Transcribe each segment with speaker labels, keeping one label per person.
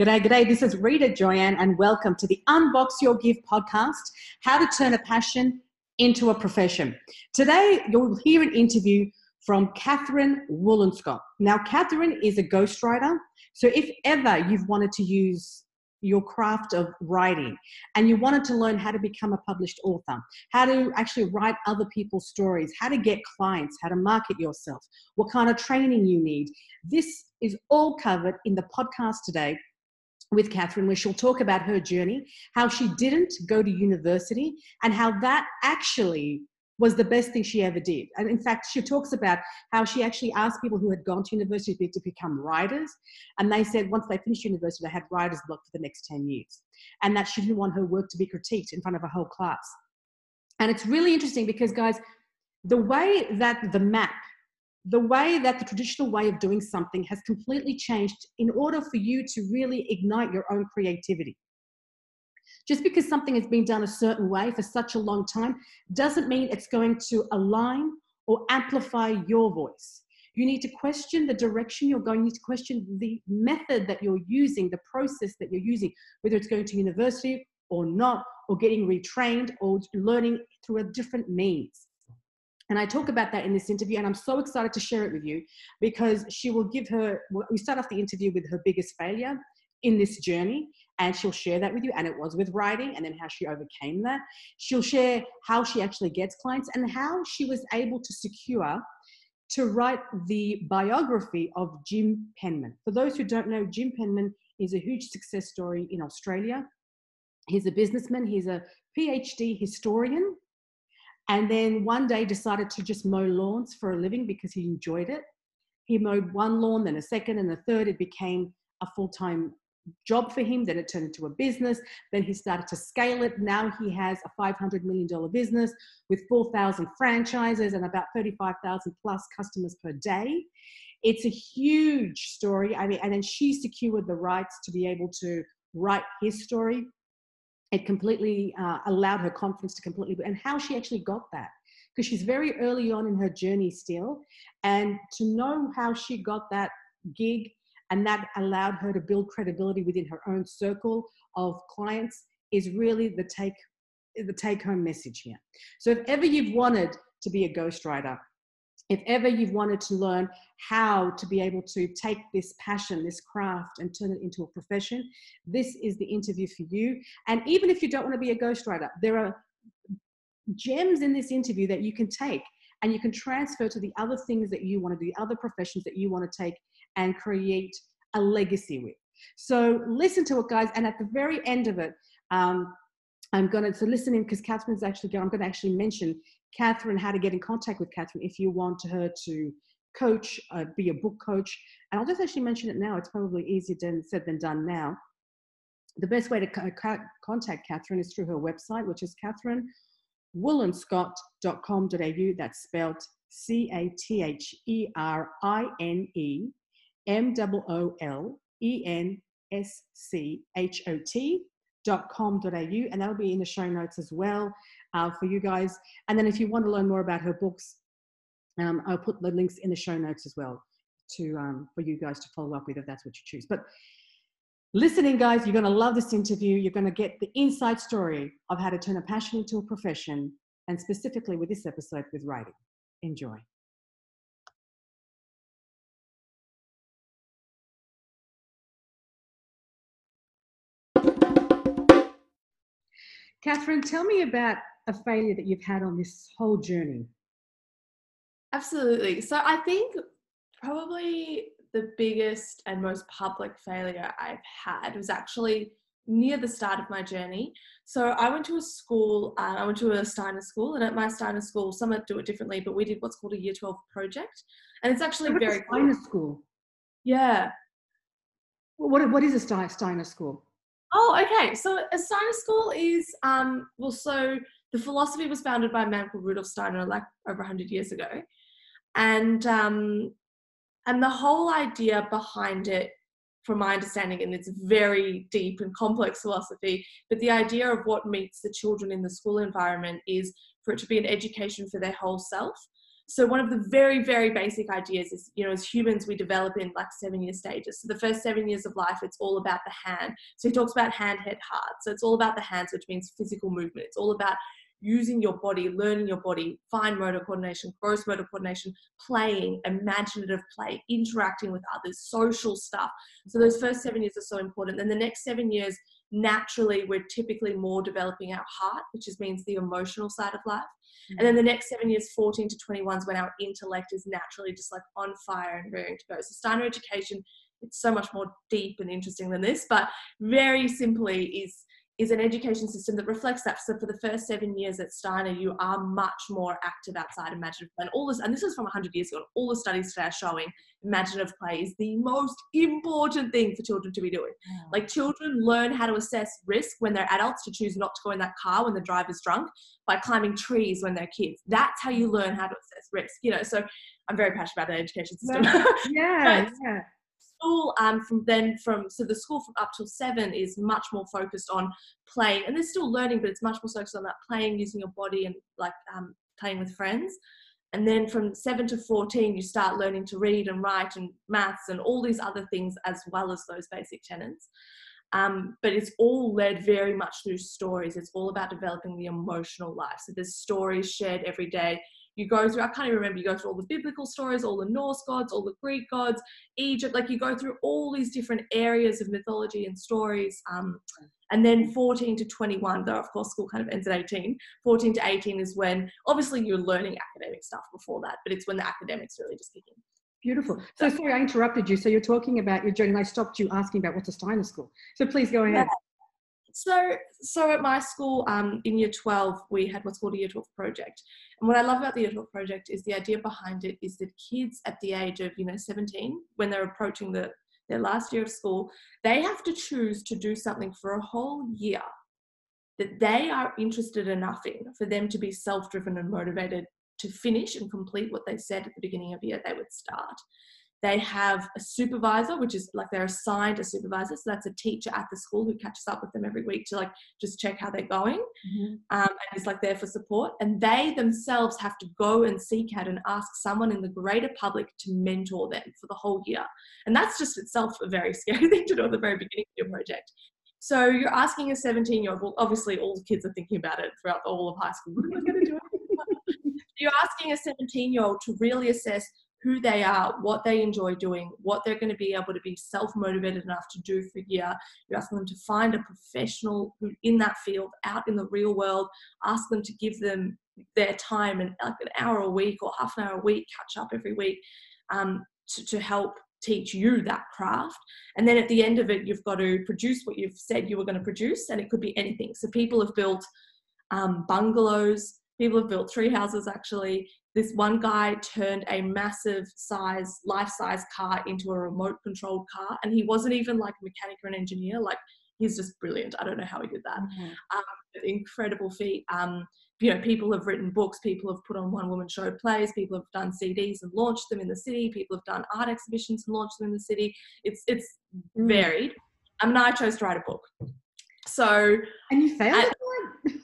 Speaker 1: G'day, g'day. This is Rita Joyanne, and welcome to the Unbox Your Gift podcast How to Turn a Passion into a Profession. Today, you'll hear an interview from Catherine Moolenschot. Now, Catherine is a ghostwriter, so if ever you've wanted to use your craft of writing and you wanted to learn how to become a published author, how to actually write other people's stories, how to get clients, how to market yourself, what kind of training you need, this is all covered in the podcast today with Catherine, where she'll talk about her journey, how she didn't go to university, and how that actually was the best thing she ever did. And in fact, she talks about how she actually asked people who had gone to university to become writers. And they said once they finished university, they had writer's block for the next 10 years. And that she didn't want her work to be critiqued in front of a whole class. And it's really interesting because, guys, the way that the map, the way that the traditional way of doing something has completely changed in order for you to really ignite your own creativity. Just because something has been done a certain way for such a long time doesn't mean it's going to align or amplify your voice. You need to question the direction you're going, you need to question the method that you're using, the process that you're using, whether it's going to university or not, or getting retrained or learning through a different means. And I talk about that in this interview, and I'm so excited to share it with you because she will give her, we start off the interview with her biggest failure in this journey and she'll share that with you and it was with writing and then how she overcame that. She'll share how she actually gets clients and how she was able to secure to write the biography of jim penman. For those who don't know jim penman is a huge success story in australia. He's a businessman he's a phd historian and then one day decided to just mow lawns for a living because he enjoyed it he mowed one lawn then a second and a third it became a full-time job for him. Then it turned into a business. Then he started to scale it. Now he has a $500 million business with 4,000 franchises and about 35,000 plus customers per day. It's a huge story. I mean, and then she secured the rights to be able to write his story. It completely uh, allowed her confidence to completely, and how she actually got that because she's very early on in her journey still. And to know how she got that gig and that allowed her to build credibility within her own circle of clients is really the take the take home message here so if ever you've wanted to be a ghostwriter if ever you've wanted to learn how to be able to take this passion, this craft, and turn it into a profession, this is the interview for you. And even if you don't want to be a ghostwriter, there are gems in this interview that you can take and you can transfer to the other things that you want to do, the other professions that you want to take and create a legacy with. So listen to it, guys. And at the very end of it, um, I'm going to so listen in because Catherine's actually going. I'm going to actually mention Catherine how to get in contact with Catherine if you want her to coach, uh, be a book coach. And I'll just actually mention it now. It's probably easier than said than done now. The best way to contact Catherine is through her website, which is catherinemoolenschot.com.au. That's spelled C A T H E R I N E M O O L E N S C H O T dot com.au and that'll be in the show notes as well uh, for you guys. And then if you want to learn more about her books um, i'll put the links in the show notes as well to um, for you guys to follow up with if that's what you choose. But listening guys you're going to love this interview. You're going to get the inside story of how to turn a passion into a profession and specifically with this episode with writing. Enjoy Catherine, tell me about a failure that you've had on this whole journey.
Speaker 2: Absolutely. So I think probably the biggest and most public failure I've had was actually near the start of my journey. So I went to a school, uh, I went to a Steiner school, and at my Steiner school, some of do it differently, but we did what's called a Year 12 project. And it's actually very
Speaker 1: Steiner cool. school.
Speaker 2: Yeah.
Speaker 1: What, what is a Steiner school?
Speaker 2: Oh, okay. So a Steiner school is um well, so the philosophy was founded by a man called Rudolf Steiner like over 100 years ago, and um and the whole idea behind it, from my understanding, and it's very deep and complex philosophy, but the idea of what meets the children in the school environment is for it to be an education for their whole self. So one of the very, very basic ideas is, you know, as humans, we develop in like seven year stages. So the first seven years of life, it's all about the hand. So he talks about hand, head, heart. So it's all about the hands, which means physical movement. It's all about using your body, learning your body, fine motor coordination, gross motor coordination, playing, imaginative play, interacting with others, social stuff. So those first seven years are so important. Then the next seven years, naturally, we're typically more developing our heart, which is, means the emotional side of life. Mm-hmm. And then the next seven years, 14 to 21, is when our intellect is naturally just like on fire and raring to go. So Steiner education, it's so much more deep and interesting than this, but very simply is is an education system that reflects that. So for the first seven years at Steiner, you are much more active outside imaginative play. And all this, and this is from 100 years ago. All the studies today are showing imaginative play is the most important thing for children to be doing. Like children learn how to assess risk when they're adults to choose not to go in that car when the driver's drunk by climbing trees when they're kids. That's how you learn how to assess risk. You know, so I'm very passionate about the education system.
Speaker 1: Yeah, yeah
Speaker 2: school um, from then from so the school from up till seven is much more focused on playing and they're still learning but it's much more focused on that playing using your body and like um, playing with friends. And then from 7 to 14 you start learning to read and write and maths and all these other things as well as those basic tenets. Um, but it's all led very much through stories. It's all about developing the emotional life. So there's stories shared every day you go through, I can't even remember, you go through all the biblical stories, all the Norse gods, all the Greek gods, Egypt, like you go through all these different areas of mythology and stories. Um, and then 14 to 21, though of course school kind of ends at 18, 14 to 18 is when obviously you're learning academic stuff before that, but it's when the academics really just kick in.
Speaker 1: Beautiful. So sorry, I interrupted you. So you're talking about your journey. I stopped you asking about what's a Steiner school. So please go ahead.
Speaker 2: So, so at my school um, in year 12, we had what's called a year 12 project. And what I love about the year 12 project is the idea behind it is that kids at the age of, you know, 17, when they're approaching the, their last year of school, they have to choose to do something for a whole year that they are interested enough in for them to be self-driven and motivated to finish and complete what they said at the beginning of year they would start. They have a supervisor, which is like they're assigned a supervisor. So that's a teacher at the school who catches up with them every week to like just check how they're going mm-hmm. um, and is like there for support. And they themselves have to go and seek out and ask someone in the greater public to mentor them for the whole year. And that's just itself a very scary thing to do at the very beginning of your project. So you're asking a 17 year old, well, obviously all the kids are thinking about it throughout all of high school. What am I going to do? you're asking a 17 year old to really assess who they are, what they enjoy doing, what they're going to be able to be self motivated enough to do for a year. You're asking them to find a professional who in that field, out in the real world, ask them to give them their time and like an hour a week or half an hour a week, catch up every week um, to, to help teach you that craft. And then at the end of it, you've got to produce what you've said you were going to produce, and it could be anything. So people have built um, bungalows, people have built tree houses actually this one guy turned a massive size, life size car into a remote controlled car. And he wasn't even like a mechanic or an engineer. Like he's just brilliant. I don't know how he did that. Mm-hmm. Um, incredible feat. Um, you know, people have written books, people have put on one woman show plays, people have done CDs and launched them in the city, people have done art exhibitions and launched them in the city. It's it's mm. varied. I mean, I chose to write a book. So
Speaker 1: and you failed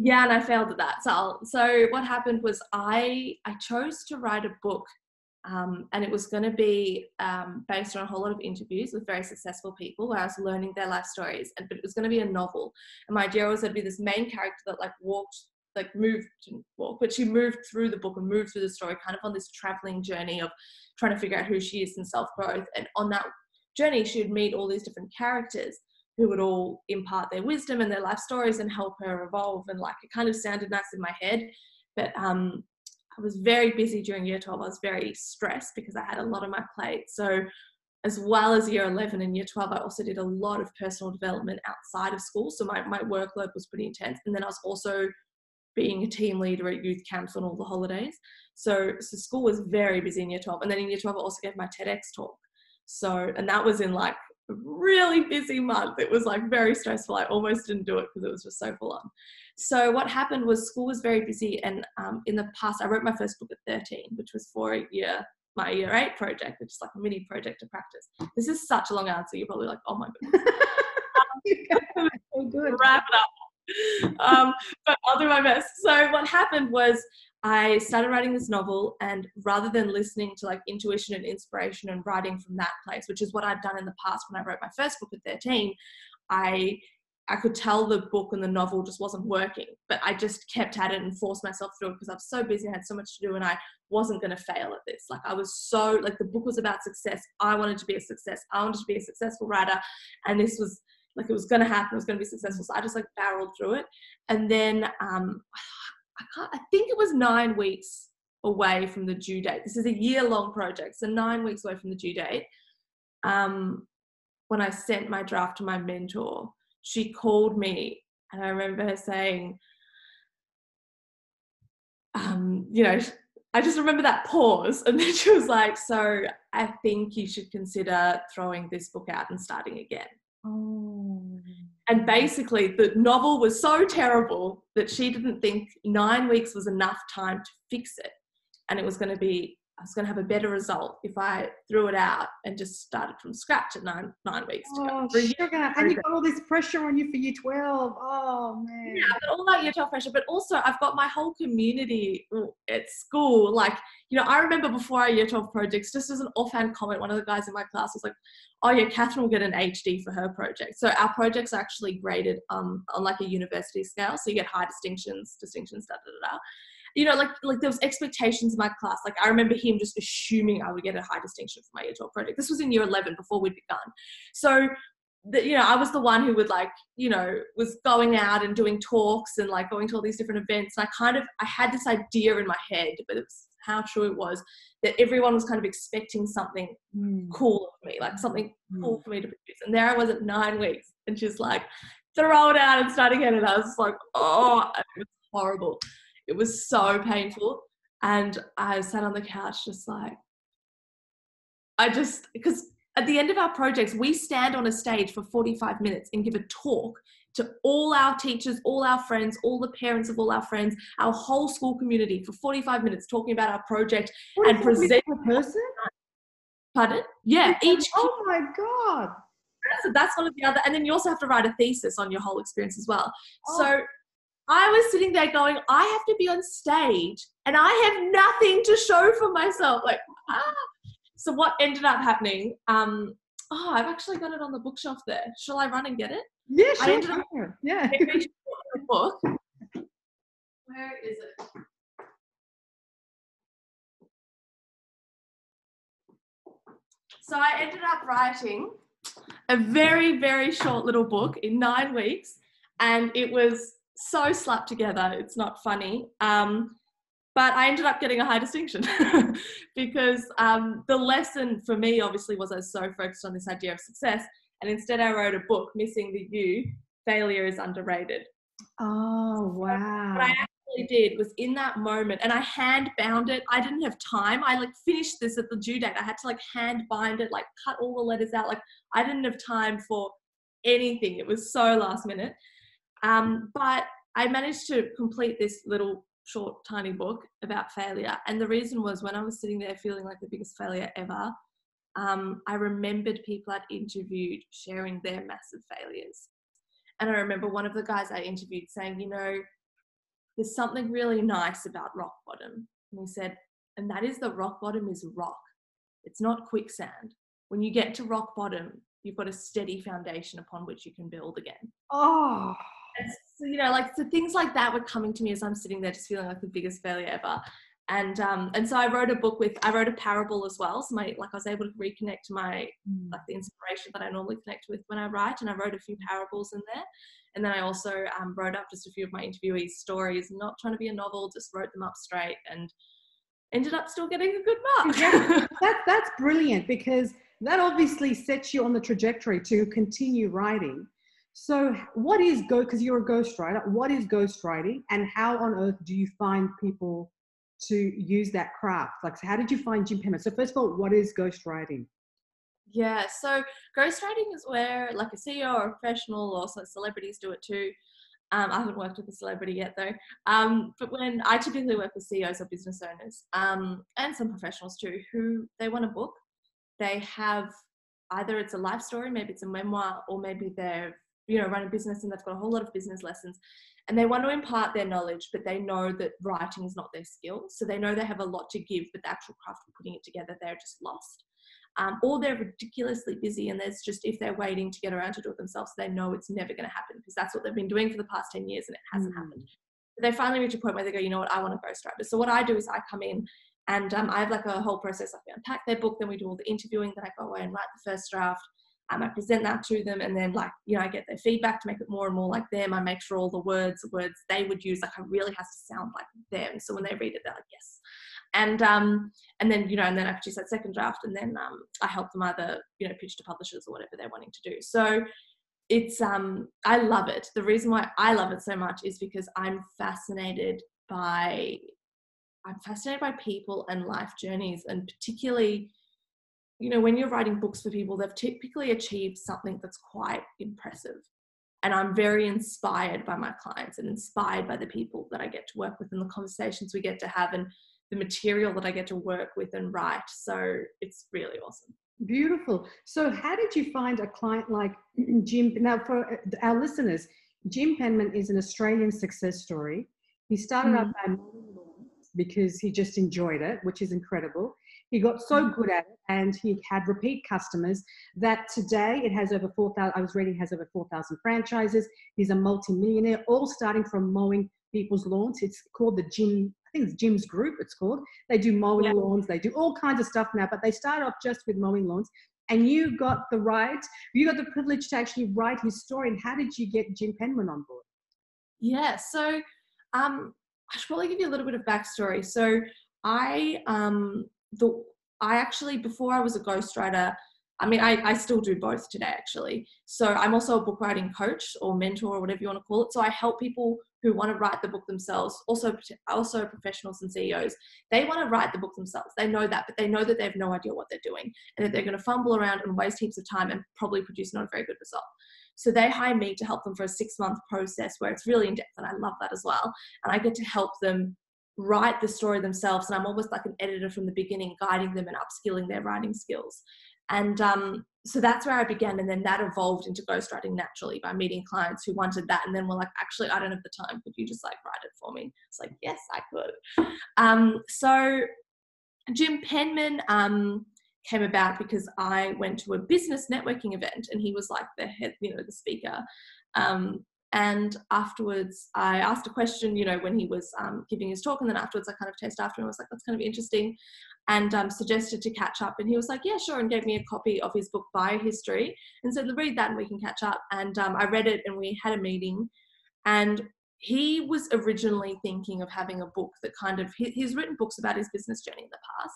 Speaker 2: yeah and i failed at that so so what happened was i i chose to write a book um, and it was going to be um, based on a whole lot of interviews with very successful people where I was learning their life stories. And but it was going to be a novel. And my idea was there'd be this main character that like walked, like moved, walk, but she moved through the book and moved through the story, kind of on this traveling journey of trying to figure out who she is and self growth. And on that journey, she would meet all these different characters who would all impart their wisdom and their life stories and help her evolve. And like it kind of sounded nice in my head, but um, I was very busy during year 12. I was very stressed because I had a lot on my plate. So, as well as year 11 and year 12, I also did a lot of personal development outside of school. So, my, my workload was pretty intense. And then I was also being a team leader at youth camps on all the holidays. So, so school was very busy in year 12. And then in year 12, I also gave my TEDx talk. So, and that was in like really busy month. It was like very stressful. I almost didn't do it because it was just so full on. So what happened was school was very busy, and um, in the past, I wrote my first book at 13, which was for a year my year eight project, which is like a mini project to practice. This is such a long answer. You're probably like, oh my goodness.
Speaker 1: so good.
Speaker 2: Wrap it up. Um, but I'll do my best. So what happened was I started writing this novel, and rather than listening to like intuition and inspiration and writing from that place, which is what I'd done in the past when I wrote my first book at 13, I I could tell the book and the novel just wasn't working, but I just kept at it and forced myself through it because I was so busy, I had so much to do, and I wasn't going to fail at this. Like I was so like the book was about success. I wanted to be a success. I wanted to be a successful writer, and this was like it was going to happen. It was going to be successful. So I just like barreled through it, and then um, I can't. I think it was nine weeks away from the due date. This is a year long project, so nine weeks away from the due date. Um, when I sent my draft to my mentor she called me and I remember her saying, um, you know, I just remember that pause. And then she was like, So I think you should consider throwing this book out and starting again. Oh. And basically, the novel was so terrible that she didn't think nine weeks was enough time to fix it. And it was going to be I was going to have a better result if I threw it out and just started from scratch at nine nine weeks
Speaker 1: to oh, go. Sugar. And you've got all this pressure on you for year 12. Oh, man.
Speaker 2: Yeah, but all that year 12 pressure. But also, I've got my whole community at school. Like, you know, I remember before our year 12 projects, just as an offhand comment, one of the guys in my class was like, oh, yeah, Catherine will get an HD for her project. So our projects are actually graded um, on like a university scale. So you get high distinctions, distinctions, da da da. da you know, like like there was expectations in my class. Like I remember him just assuming I would get a high distinction for my year 12 project. This was in year 11 before we'd begun. So that you know, I was the one who would like, you know, was going out and doing talks and like going to all these different events. And I kind of I had this idea in my head, but it's how true it was that everyone was kind of expecting something mm. cool of me, like something mm. cool for me to produce. And there I was at nine weeks, and she's like, throw it out and start again. And I was like, oh, it was horrible. It was so painful. And I sat on the couch just like, I just, because at the end of our projects, we stand on a stage for 45 minutes and give a talk to all our teachers, all our friends, all the parents of all our friends, our whole school community for 45 minutes talking about our project
Speaker 1: what and present a person.
Speaker 2: Pardon? Yeah, each.
Speaker 1: Oh my god!
Speaker 2: So that's one of the other, and then you also have to write a thesis on your whole experience as well. Oh. So I was sitting there going, I have to be on stage and I have nothing to show for myself. Like, ah. So what ended up happening? Um, oh, I've actually got it on the bookshelf there. Shall I run and get it?
Speaker 1: Yeah, sure. I ended up yeah.
Speaker 2: the book. Where is it? So I ended up writing a very, very short little book in nine weeks, and it was so slapped together. It's not funny. Um, but I ended up getting a high distinction because um, the lesson for me, obviously, was I was so focused on this idea of success. And instead, I wrote a book, Missing the You Failure is Underrated.
Speaker 1: Oh, wow.
Speaker 2: what I actually did was in that moment, and I hand bound it. I didn't have time. I like finished this at the due date. I had to like hand bind it, like cut all the letters out. Like I didn't have time for anything. It was so last minute. Um, but I managed to complete this little short, tiny book about failure. And the reason was when I was sitting there feeling like the biggest failure ever, um, I remembered people I'd interviewed sharing their massive failures. And I remember one of the guys I interviewed saying, you know, there's something really nice about rock bottom. And he said, and that is that rock bottom is rock. It's not quicksand. When you get to rock bottom, you've got a steady foundation upon which you can build again.
Speaker 1: Oh,
Speaker 2: so, you know, like so things like that were coming to me as I'm sitting there, just feeling like the biggest failure ever. And um, and so I wrote a book with I wrote a parable as well. So my like I was able to reconnect to my mm. like the inspiration that I normally connect with when I write, and I wrote a few parables in there. And then I also um, wrote up just a few of my interviewees' stories, not trying to be a novel, just wrote them up straight and ended up still getting a good mark.
Speaker 1: yeah, that, that's brilliant because that obviously sets you on the trajectory to continue writing so, what is go? Because you're a ghostwriter. What is ghostwriting, and how on earth do you find people to use that craft? Like, so how did you find Jim Penman? So, first of all, what is ghostwriting?
Speaker 2: Yeah, so ghostwriting is where like a CEO or a professional or some celebrities do it too. Um, I haven't worked with a celebrity yet though. Um, but when I typically work with CEOs or business owners um, and some professionals too, who they want a book, they have either it's a life story, maybe it's a memoir, or maybe they've you know run a business and they've got a whole lot of business lessons and they want to impart their knowledge but they know that writing is not their skill. So they know they have a lot to give but the actual craft of putting it together they're just lost. Um, or they're ridiculously busy and there's just if they're waiting to get around to do it themselves they know it's never going to happen because that's what they've been doing for the past 10 years and it hasn't mm. happened. They finally reach a point where they go you know what? I want to ghostwriter so what i do is i come in and um, i have like a whole process. Like we unpack their book then we do all the interviewing then i go away and write the first draft um, I present that to them, and then like you know, I get their feedback to make it more and more like them. I make sure all the words, words they would use, like I really has to sound like them. So when they read it, they're like, yes. And um, and then you know, and then I produce that second draft, and then um, I help them either you know pitch to publishers or whatever they're wanting to do. So it's um, I love it. The reason why I love it so much is because I'm fascinated by I'm fascinated by people and life journeys, and particularly you know, when you're writing books for people, they've typically achieved something that's quite impressive. And I'm very inspired by my clients and inspired by the people that I get to work with and the conversations we get to have and the material that I get to work with and write. So it's really awesome.
Speaker 1: Beautiful. So, how did you find a client like Jim? Now, for uh, our listeners, Jim Penman is an Australian success story. He started mm. out by because he just enjoyed it, which is incredible. He got so mm. good at it and he had repeat customers that today it has over 4,000, I was reading, has over 4,000 franchises. He's a multi-millionaire, all starting from mowing people's lawns. It's called the Jim, I think it's Jim's Group, it's called. They do mowing yeah. lawns, they do all kinds of stuff now, but they start off just with mowing lawns. And you got the right, you got the privilege to actually write his story. And how did you get Jim Penman on board?
Speaker 2: Yeah, so um, I should probably give you a little bit of backstory. So I um, the I actually before I was a ghostwriter, I mean I, I still do both today actually. So I'm also a book writing coach or mentor or whatever you want to call it. So I help people who want to write the book themselves, also also professionals and CEOs. They want to write the book themselves. They know that, but they know that they have no idea what they're doing and that they're going to fumble around and waste heaps of time and probably produce not a very good result. So they hire me to help them for a six month process where it's really in depth, and I love that as well. And I get to help them write the story themselves and i'm almost like an editor from the beginning guiding them and upskilling their writing skills. And um, so that's where i began and then that evolved into ghostwriting naturally by meeting clients who wanted that and then we're like actually i don't have the time. Could you just like write it for me? It's like yes i could. Um, so jim penman um, came about because i went to a business networking event and he was like the head you know the speaker um, and afterwards, I asked a question, you know, when he was um, giving his talk. And then afterwards, I kind of tasted after and I was like, that's kind of interesting. And um, suggested to catch up. And he was like, yeah, sure. And gave me a copy of his book, Biohistory, and said, read that and we can catch up. And um, I read it and we had a meeting. And he was originally thinking of having a book that kind of, he, he's written books about his business journey in the past,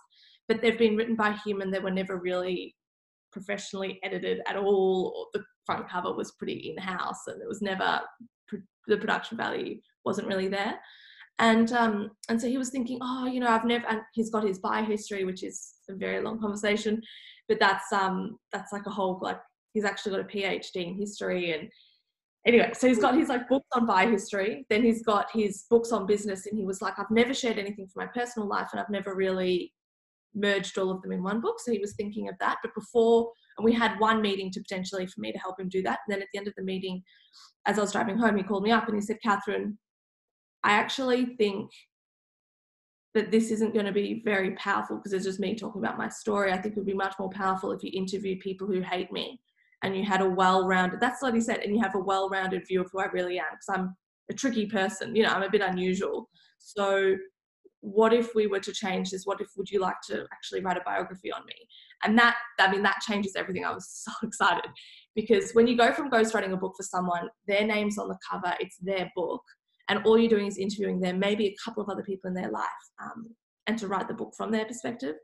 Speaker 2: but they've been written by him and they were never really professionally edited at all. The front cover was pretty in house, and it was never the production value wasn't really there. And um, and so he was thinking, oh, you know, I've never. And he's got his Biohistory, which is a very long conversation, but that's um that's like a whole like he's actually got a PhD in history and anyway, so he's got his like books on Biohistory, then he's got his books on business, and he was like, I've never shared anything from my personal life, and I've never really merged all of them in one book. So he was thinking of that. But before, and we had one meeting to potentially for me to help him do that. And then at the end of the meeting, as I was driving home, he called me up and he said, Catherine, I actually think that this isn't going to be very powerful because it's just me talking about my story. I think it would be much more powerful if you interviewed people who hate me and you had a well-rounded, that's what he said, and you have a well-rounded view of who I really am because I'm a tricky person, you know, I'm a bit unusual. So what if we were to change this? What if would you like to actually write a biography on me? And that i mean that changes everything. I was so excited because when you go from ghostwriting a book for someone their name's on the cover it's their book and all you're doing is interviewing them maybe a couple of other people in their life um, and to write the book from their perspective.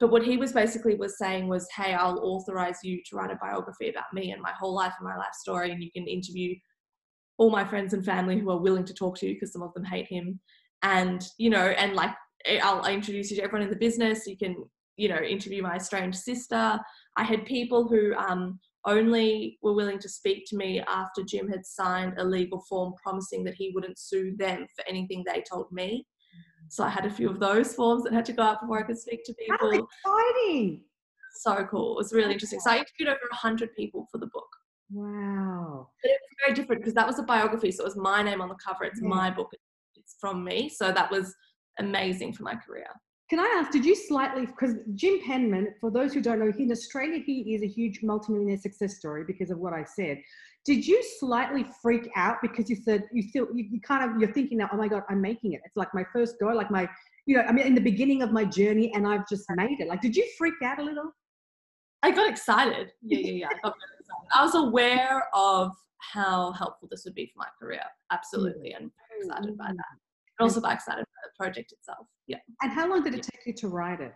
Speaker 2: But what he was basically was saying was hey i'll authorize you to write a biography about me and my whole life and my life story and you can interview all my friends and family who are willing to talk to you because some of them hate him and you know and like I'll, I'll introduce you to everyone in the business. You can you know interview my estranged sister. I had people who um, only were willing to speak to me after jim had signed a legal form promising that he wouldn't sue them for anything they told me. So i had a few of those forms that had to go out before i could speak to people.
Speaker 1: How exciting!
Speaker 2: So cool. It was really interesting. So i interviewed over 100 people for the book.
Speaker 1: Wow.
Speaker 2: But it was very different because that was a biography, so it was my name on the cover. It's yeah. my book. It's from me. So that was amazing for my career.
Speaker 1: Can I ask, did you slightly, because Jim Penman, for those who don't know, in Australia, he is a huge multimillionaire success story because of what I said. Did you slightly freak out because you said, you feel, you, you kind of, you're thinking now, oh my God, I'm making it. It's like my first go, like my, you know, I mean, in the beginning of my journey and I've just made it. Like, did you freak out a little?
Speaker 2: I got excited. Yeah, yeah, yeah. I, I was aware of how helpful this would be for my career. Absolutely. And mm. excited by that and also by the project itself. Yeah.
Speaker 1: And how long did it take you to write it?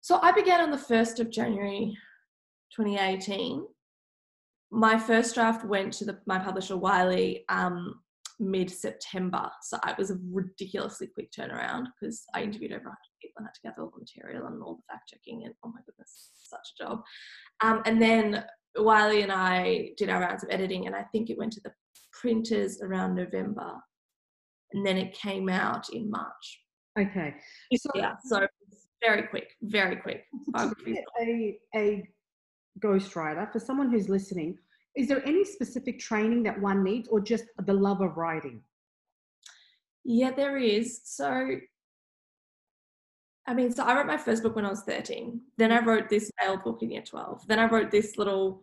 Speaker 2: So I began on the 1st of January 2018. My first draft went to the, my publisher Wiley um, mid September. So it was a ridiculously quick turnaround because I interviewed over 100 people and had to gather all the material and all the fact checking. And oh my goodness, such a job. Um, and then Wiley and I did our rounds of editing, and I think it went to the printers around November and then it came out in March.
Speaker 1: Okay.
Speaker 2: So, yeah, so very quick, very quick.
Speaker 1: A, a ghostwriter, for someone who's listening, is there any specific training that one needs or just the love of writing?
Speaker 2: Yeah, there is. So, I mean, so I wrote my first book when I was 13. Then I wrote this failed book in year 12. Then I wrote this little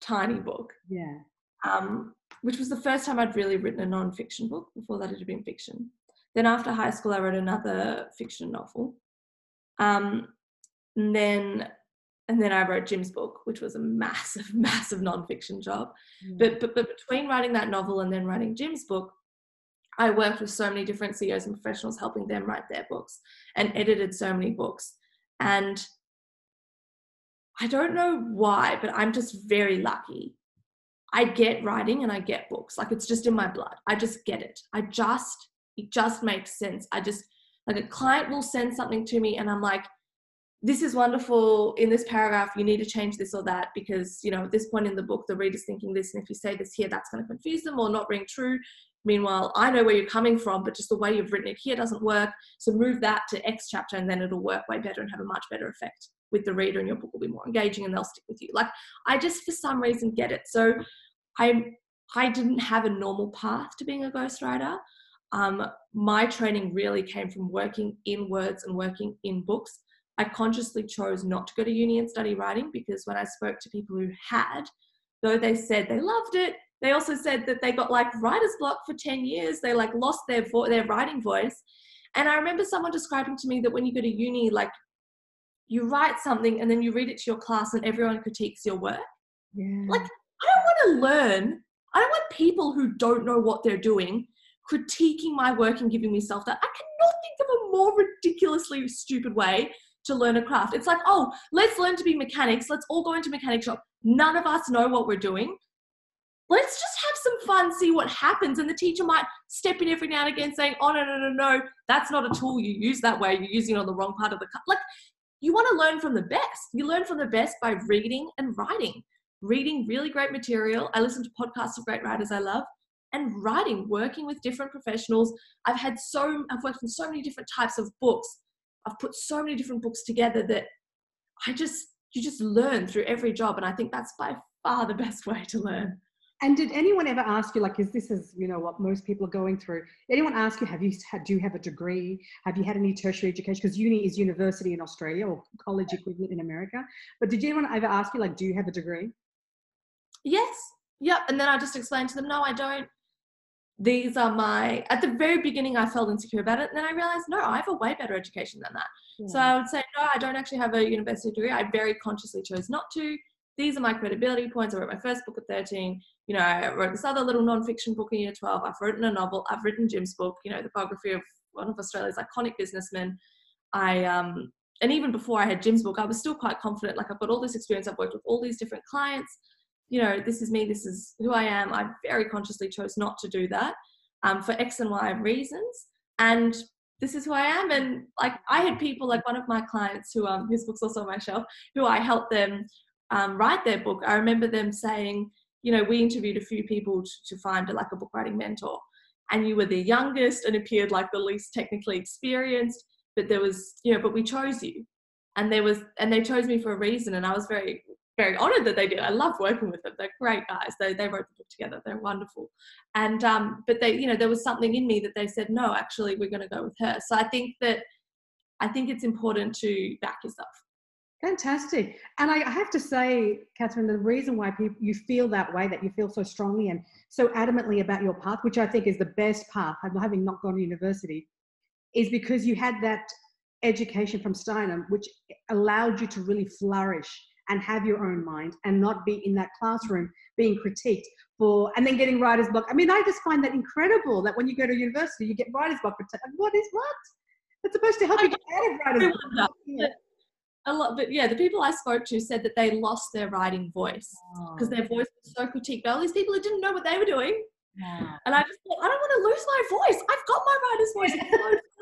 Speaker 2: tiny book.
Speaker 1: Yeah.
Speaker 2: Um, which was the first time I'd really written a non-fiction book. Before that, it had been fiction. Then after high school, I wrote another fiction novel. Um, and then and then I wrote Jim's book, which was a massive, massive non-fiction job. Mm. But, but but between writing that novel and then writing Jim's book, I worked with so many different CEOs and professionals helping them write their books and edited so many books. And I don't know why, but I'm just very lucky I get writing and I get books. Like it's just in my blood. I just get it. I just, it just makes sense. I just, like a client will send something to me and I'm like, this is wonderful in this paragraph you need to change this or that because you know at this point in the book the reader's thinking this and if you say this here that's going to confuse them or not ring true meanwhile i know where you're coming from but just the way you've written it here doesn't work so move that to x chapter and then it'll work way better and have a much better effect with the reader and your book will be more engaging and they'll stick with you like i just for some reason get it so I I didn't have a normal path to being a ghostwriter. Um, my training really came from working in words and working in books. I consciously chose not to go to uni and study writing because when I spoke to people who had, though they said they loved it, they also said that they got like writer's block for 10 years. They like lost their vo- their writing voice. And I remember someone describing to me that when you go to uni, like you write something and then you read it to your class and everyone critiques your work.
Speaker 1: Yeah.
Speaker 2: Like I don't want to learn. I don't want people who don't know what they're doing critiquing my work and giving me self that. I cannot think of a more ridiculously stupid way to learn a craft. It's like, oh, let's learn to be mechanics. Let's all go into mechanic shop. None of us know what we're doing. Let's just have some fun, see what happens. And the teacher might step in every now and again saying, oh, no, no, no, no, that's not a tool you use that way. You're using it on the wrong part of the cut. Like, you want to learn from the best. You learn from the best by reading and writing reading really great material. I listen to podcasts of great writers I love and writing, working with different professionals. I've had so, I've worked on so many different types of books. I've put so many different books together that I just, you just learn through every job. And I think that's by far the best way to learn.
Speaker 1: And did anyone ever ask you, like, is this is you know what most people are going through? Anyone ask you, have you had, do you have a degree? Have you had any tertiary education? Because uni is university in Australia or college equivalent in America. But did anyone ever ask you, like, do you have a degree?
Speaker 2: yes, yep. And then I just explained to them, no, I don't. These are my, at the very beginning, I felt insecure about it. And then I realized, no, I have a way better education than that. Yeah. So I would say, no, I don't actually have a university degree. I very consciously chose not to. These are my credibility points. I wrote my first book at 13. You know, I wrote this other little non-fiction book in year 12. I've written a novel. I've written Jim's book, you know, the biography of one of Australia's iconic businessmen. I, um, and even before I had Jim's book, I was still quite confident. Like I've got all this experience. I've worked with all these different clients you know, this is me, this is who I am. I very consciously chose not to do that um, for X and Y reasons. And this is who I am. And like I had people like one of my clients who um whose book's also on my shelf, who I helped them um, write their book. I remember them saying, you know, we interviewed a few people to, to find like a book writing mentor, and you were the youngest and appeared like the least technically experienced, but there was, you know, but we chose you. And there was and they chose me for a reason. And I was very very honored that they did. I love working with them. They're great guys. They, they wrote the book together. They're wonderful. And, um, but they, you know, there was something in me that they said, no, actually, we're going to go with her. So I think that, I think it's important to back yourself.
Speaker 1: Fantastic. And I have to say, Catherine, the reason why people, you feel that way, that you feel so strongly and so adamantly about your path, which I think is the best path, having not gone to university, is because you had that education from Steiner, which allowed you to really flourish and have your own mind and not be in that classroom being critiqued for and then getting writer's block. I mean, I just find that incredible that when you go to university, you get writer's block. What is what? It's supposed to help you get out of writer's block.
Speaker 2: A lot, but yeah, the people I spoke to said that they lost their writing voice because oh. their voice was so critiqued by all these people who didn't know what they were doing. And I just thought, I don't want to lose my voice. I've got my writer's voice.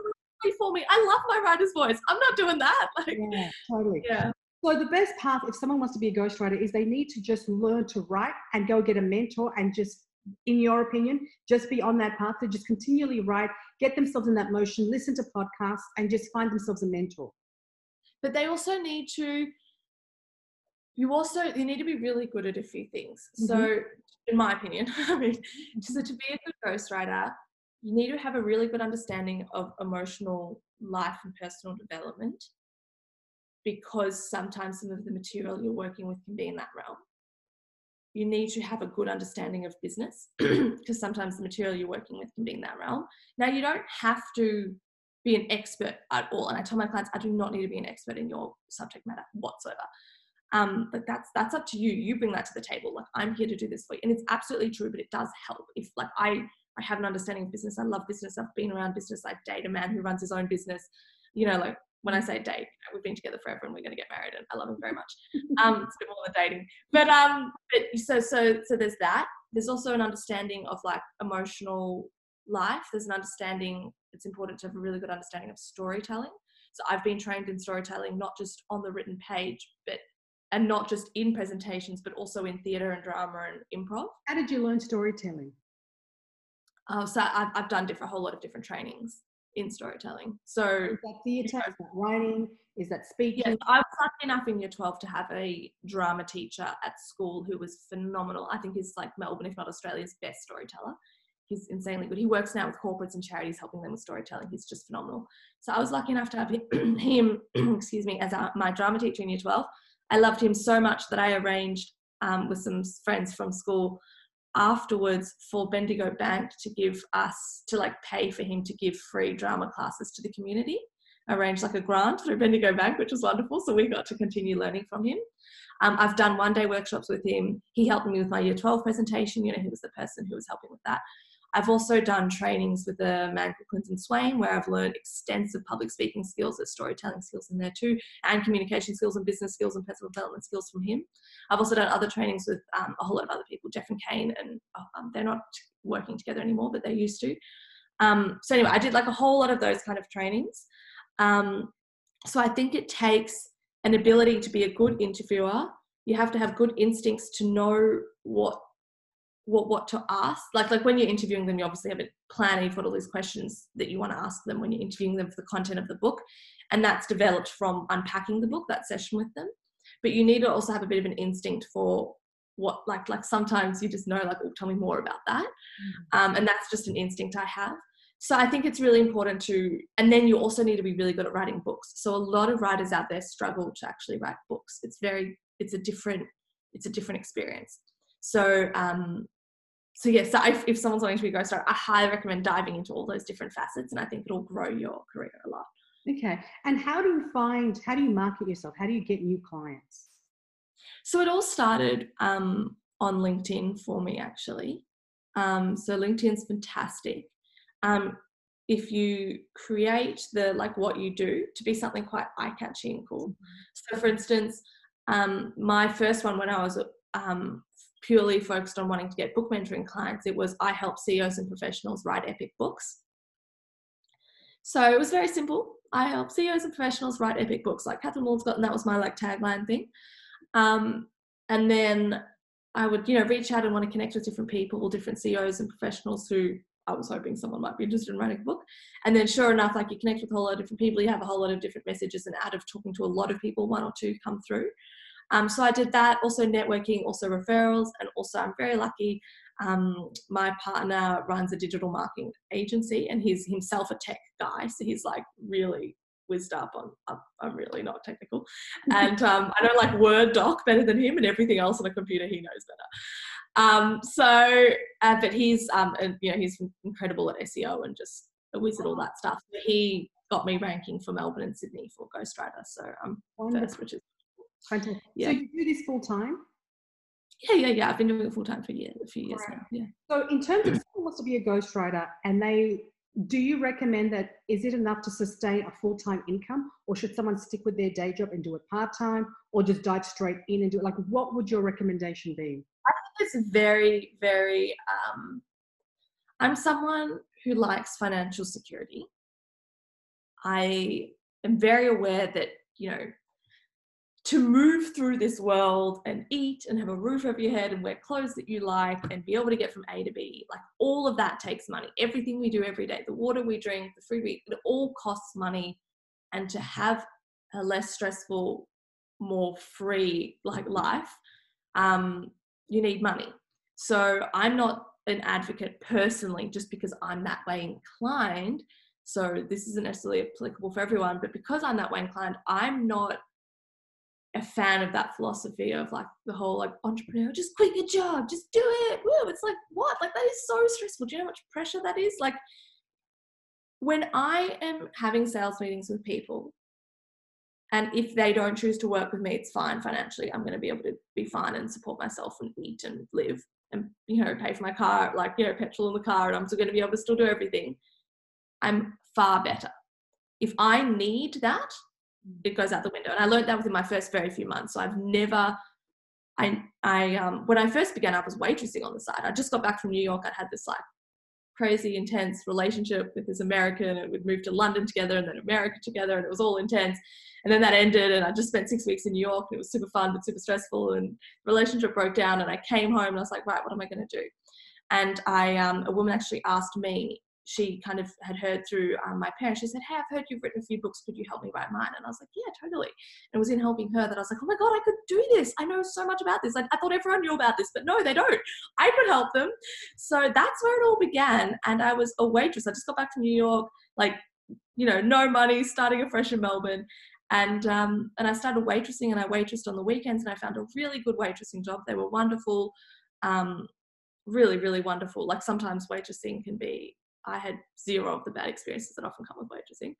Speaker 2: for me. I love my writer's voice. I'm not doing that. Like,
Speaker 1: yeah, totally. Yeah. So the best path, if someone wants to be a ghostwriter, is they need to just learn to write and go get a mentor and just, in your opinion, just be on that path to just continually write, get themselves in that motion, listen to podcasts, and just find themselves a mentor.
Speaker 2: But they also need to. You also you need to be really good at a few things. Mm-hmm. So, in my opinion, I mean, so to be a good ghostwriter, you need to have a really good understanding of emotional life and personal development because sometimes some of the material you're working with can be in that realm. You need to have a good understanding of business because sometimes the material you're working with can be in that realm. Now, you don't have to be an expert at all. And I tell my clients, I do not need to be an expert in your subject matter whatsoever. Um, but that's that's up to you. You bring that to the table. Like I'm here to do this for you, and it's absolutely true. But it does help if like I I have an understanding of business. I love business. I've been around business. I date a man who runs his own business. You know, like when I say date, we've been together forever and we're going to get married, and I love him very much. Um, it's a bit more than dating, but um, but so so so there's that. There's also an understanding of like emotional life. There's an understanding. It's important to have a really good understanding of storytelling. So I've been trained in storytelling, not just on the written page, but and not just in presentations, but also in theatre and drama and improv.
Speaker 1: How did you learn storytelling?
Speaker 2: Uh, so I've, I've done different, a whole lot of different trainings in storytelling. So
Speaker 1: is that theatre, is that writing, is that speaking?
Speaker 2: Yes, I was lucky enough in year 12 to have a drama teacher at school who was phenomenal. I think he's like Melbourne, if not Australia's best storyteller. He's insanely good. He works now with corporates and charities, helping them with storytelling. He's just phenomenal. So I was lucky enough to have him, excuse me, as my drama teacher in year 12. I loved him so much that I arranged um, with some friends from school afterwards for Bendigo Bank to give us to like pay for him to give free drama classes to the community. Arranged like a grant through Bendigo Bank, which was wonderful. So we got to continue learning from him. Um, I've done one day workshops with him. He helped me with my year 12 presentation. You know, he was the person who was helping with that. I've also done trainings with a man called Clinton Swain, where I've learned extensive public speaking skills, there's storytelling skills in there too, and communication skills and business skills and personal development skills from him. I've also done other trainings with um, a whole lot of other people, Jeff and Kane, and oh, um, they're not working together anymore, but they used to. Um, so anyway, I did like a whole lot of those kind of trainings. Um, so I think it takes an ability to be a good interviewer. You have to have good instincts to know what what what to ask. Like like when you're interviewing them, you obviously have a plan and you've got all these questions that you want to ask them when you're interviewing them for the content of the book. And that's developed from unpacking the book, that session with them. But you need to also have a bit of an instinct for what like like sometimes you just know like oh tell me more about that mm-hmm. um, and that's just an instinct i have so i think it's really important to and then you also need to be really good at writing books so a lot of writers out there struggle to actually write books it's very it's a different it's a different experience so um so yeah, so if, if someone's wanting to be a ghostwriter, I highly recommend diving into all those different facets, and I think it'll grow your career a lot.
Speaker 1: Okay, and how do you find? How do you market yourself? How do you get new clients?
Speaker 2: So it all started um, on LinkedIn for me, actually. Um, so LinkedIn's fantastic. Um, if you create the like what you do to be something quite eye-catching and cool. Mm-hmm. So, for instance, um, my first one when I was um, purely focused on wanting to get book mentoring clients, it was I help CEOs and professionals write epic books. So it was very simple. I help CEOs and professionals write epic books like Catherine Moolenschot, and that was my like tagline thing. Um, and then I would, you know, reach out and want to connect with different people, different CEOs and professionals who I was hoping someone might be interested in writing a book. And then sure enough, like you connect with a whole lot of different people, you have a whole lot of different messages and out of talking to a lot of people, one or two come through. Um, so I did that, also networking, also referrals, and also I'm very lucky. Um, my partner runs a digital marketing agency, and he's himself a tech guy, so he's like really whizzed up on. I'm, I'm really not technical, and um, I know like Word doc better than him, and everything else on a computer he knows better. Um, so, uh, but he's um, you know he's incredible at SEO and just a wizard all that stuff. But he got me ranking for Melbourne and Sydney for Ghostwriter, so I'm first, which is
Speaker 1: fantastic. Yeah. So you do this full time?
Speaker 2: Yeah, yeah, yeah. I've been doing it full time for years, a few years right. now. Yeah.
Speaker 1: So, in terms of someone wants to be a ghostwriter, and they do you recommend that is it enough to sustain a full-time income or should someone stick with their day job and do it part-time or just dive straight in and do it like what would your recommendation be
Speaker 2: i think it's very very um, i'm someone who likes financial security i am very aware that you know to move through this world and eat and have a roof over your head and wear clothes that you like and be able to get from A to B, like all of that takes money. Everything we do every day, the water we drink, the food we eat, it all costs money. And to have a less stressful, more free like life, um, you need money. So I'm not an advocate personally just because I'm that way inclined. So this isn't necessarily applicable for everyone, but because I'm that way inclined, I'm not a fan of that philosophy of like the whole like entrepreneur, just quit your job, just do it. Woo. It's like, what? Like that is so stressful. Do you know how much pressure that is? Like when I am having sales meetings with people, and if they don't choose to work with me, it's fine financially. I'm going to be able to be fine and support myself and eat and live and you know pay for my car, like you know petrol in the car, and I'm still going to be able to still do everything. I'm far better. If I need that, it goes out the window. And I learned that within my first very few months. So I've never, I, I, um, when I first began, I was waitressing on the side. I just got back from New York. I'd had this like crazy intense relationship with this American and we'd moved to London together and then America together and it was all intense. And then that ended and I just spent six weeks in New York. and It was super fun, but super stressful and relationship broke down and I came home and I was like, right, what am I going to do? And I, um, a woman actually asked me she kind of had heard through um, my parents. She said, Hey, I've heard you've written a few books. Could you help me write mine? And I was like, Yeah, totally. And it was in helping her that I was like, Oh my God, I could do this. I know so much about this. Like, I thought everyone knew about this, but no, they don't. I could help them. So that's where it all began. And I was a waitress. I just got back from New York, like, you know, no money, starting afresh in Melbourne. And um, and I started waitressing and I waitressed on the weekends and I found a really good waitressing job. They were wonderful. Um, really, really wonderful. Like sometimes waitressing can be I had zero of the bad experiences that often come with waitressing.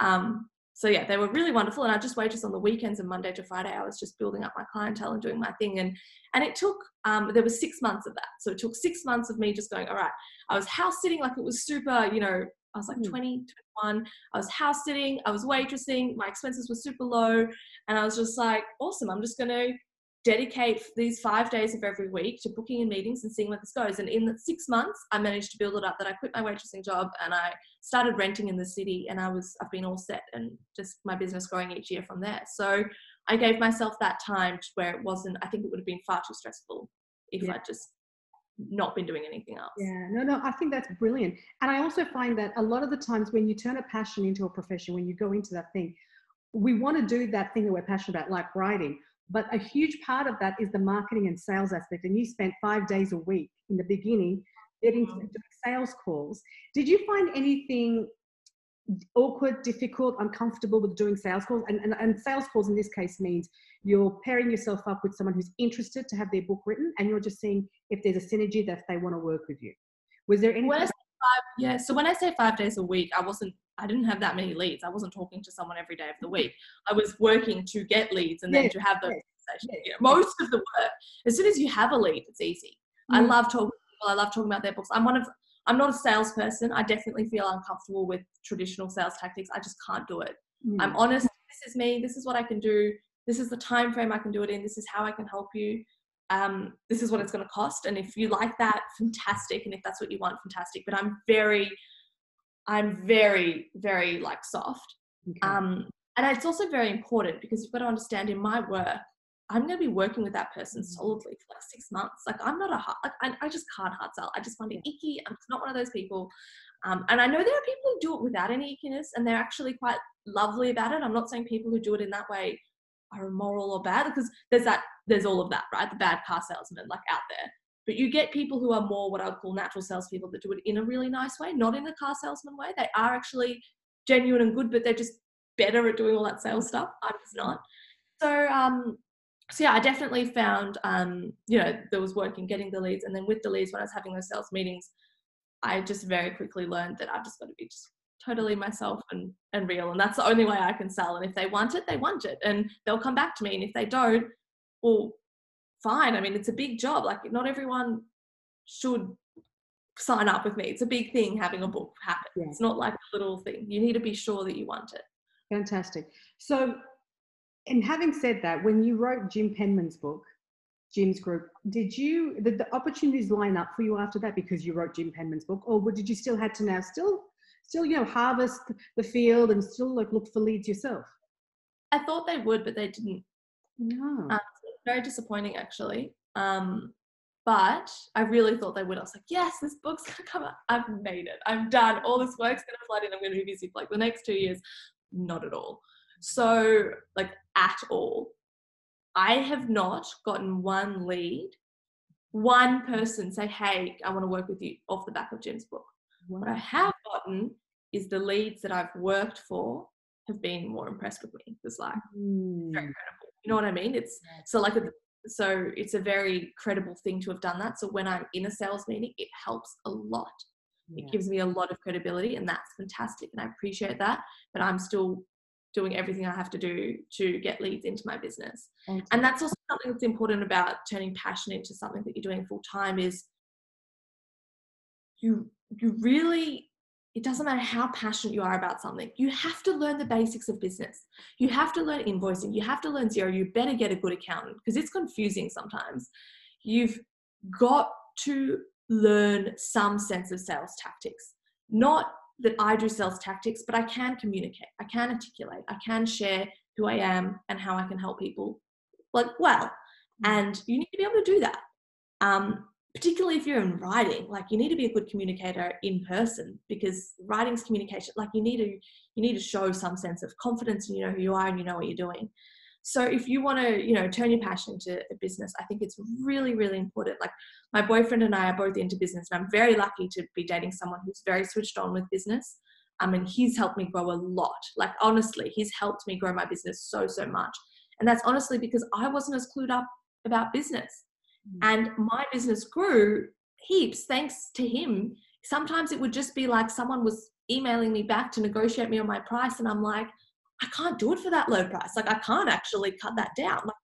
Speaker 2: Um, so yeah, they were really wonderful. And I just waitress on the weekends and Monday to Friday. I was just building up my clientele and doing my thing. And and it took um, there was six months of that. So it took six months of me just going, all right. I was house sitting like it was super, you know, I was like mm. 20, 21. I was house sitting, I was waitressing, my expenses were super low. And I was just like, awesome, I'm just gonna dedicate these five days of every week to booking in meetings and seeing where this goes. And in six months, I managed to build it up that I quit my waitressing job and I started renting in the city and I was, I've been all set and just my business growing each year from there. So I gave myself that time to where it wasn't, I think it would have been far too stressful if yeah. I'd just not been doing anything else.
Speaker 1: Yeah, no, no, I think that's brilliant. And I also find that a lot of the times when you turn a passion into a profession, when you go into that thing, we want to do that thing that we're passionate about, like writing. But a huge part of that is the marketing and sales aspect. And you spent five days a week in the beginning getting mm-hmm. sales calls. Did you find anything awkward, difficult, uncomfortable with doing sales calls? And, and, and sales calls in this case means you're pairing yourself up with someone who's interested to have their book written and you're just seeing if there's a synergy that they want to work with you. Was there any?
Speaker 2: five, yeah. So when I say five days a week, I wasn't I didn't have that many leads. I wasn't talking to someone every day of the week. I was working to get leads and then to have those conversations. Yes. most of the work, as soon as you have a lead, it's easy. Mm. I love talking people. I love talking about their books. I'm one of I'm not a salesperson. I definitely feel uncomfortable with traditional sales tactics. I just can't do it. Mm. I'm honest. This is me. This is what I can do. This is the time frame I can do it in. This is how I can help you. Um, this is what it's going to cost. And if you like that, fantastic. And if that's what you want, fantastic. But I'm very I'm very, very like soft. Okay. Um, and it's also very important because you've got to understand in my work, I'm going to be working with that person mm-hmm. solidly for like six months. Like I'm not a hard, like, I, I just can't hard sell. I just find it icky. I'm not one of those people. Um, and I know there are people who do it without any ickiness and they're actually quite lovely about it. I'm not saying people who do it in that way are immoral or bad because there's that there's all of that right the bad car salesman like out there but you get people who are more what I would call natural salespeople that do it in a really nice way, not in a car salesman way. They are actually genuine and good, but they're just better at doing all that sales stuff. I'm just not. So um, so yeah, I definitely found um, you know, there was work in getting the leads. And then with the leads, when I was having those sales meetings, I just very quickly learned that I've just got to be just totally myself and, and real. And that's the only way I can sell. And if they want it, they want it. And they'll come back to me. And if they don't, well, fine. I mean, it's a big job. Like, not everyone should sign up with me. It's a big thing having a book happen. Yeah. It's not like a little thing. You need to be sure that you want it.
Speaker 1: Fantastic. So, and having said that, when you wrote Jim Penman's book, Jim's group, did you did the opportunities line up for you after that because you wrote Jim Penman's book, or did you still had to now still still you know harvest the field and still like look for leads yourself?
Speaker 2: I thought they would, but they didn't.
Speaker 1: No. Um,
Speaker 2: very disappointing actually. Um, but I really thought they would. I was like, yes, this book's gonna come out. I've made it. I'm done. All this work's gonna flood in. I'm gonna be busy for like the next two years. Not at all. So, like, at all. I have not gotten one lead, one person say, hey, I want to work with you off the back of Jim's book. Wow. What I have gotten is the leads that I've worked for have been more impressed with me. It's like mm. very incredible. You know what I mean? It's so like so it's a very credible thing to have done that. So when I'm in a sales meeting, it helps a lot. Yeah. It gives me a lot of credibility, and that's fantastic, and I appreciate that. But I'm still doing everything I have to do to get leads into my business. Okay. And that's also something that's important about turning passion into something that you're doing full time is you you really it doesn't matter how passionate you are about something. You have to learn the basics of business. You have to learn invoicing. You have to learn Xero. You better get a good accountant because it's confusing sometimes. You've got to learn some sense of sales tactics. Not that I do sales tactics, but I can communicate. I can articulate. I can share who I am and how I can help people like well. Mm. And you need to be able to do that. Um, particularly if you're in writing like you need to be a good communicator in person because writing's communication like you need to you need to show some sense of confidence and you know who you are and you know what you're doing. So if you want to you know turn your passion into a business i think it's really really important. Like my boyfriend and i are both into business and i'm very lucky to be dating someone who's very switched on with business um, I mean, he's helped me grow a lot. Like honestly he's helped me grow my business so so much. And that's honestly because i wasn't as clued up about business. Mm. And my business grew heaps thanks to him. Sometimes it would just be like someone was emailing me back to negotiate me on my price, and I'm like, I can't do it for that low price. Like I can't actually cut that down. Like,